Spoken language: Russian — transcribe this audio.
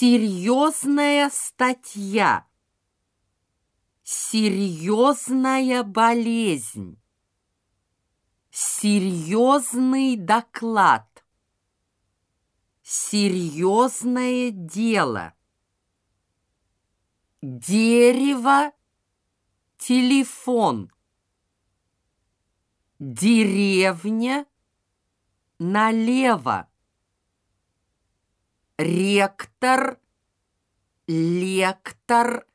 Серьезная статья. Серьезная болезнь. Серьезный доклад. Серьезное дело. Дерево. Телефон. Деревня. Налево ректор, лектор,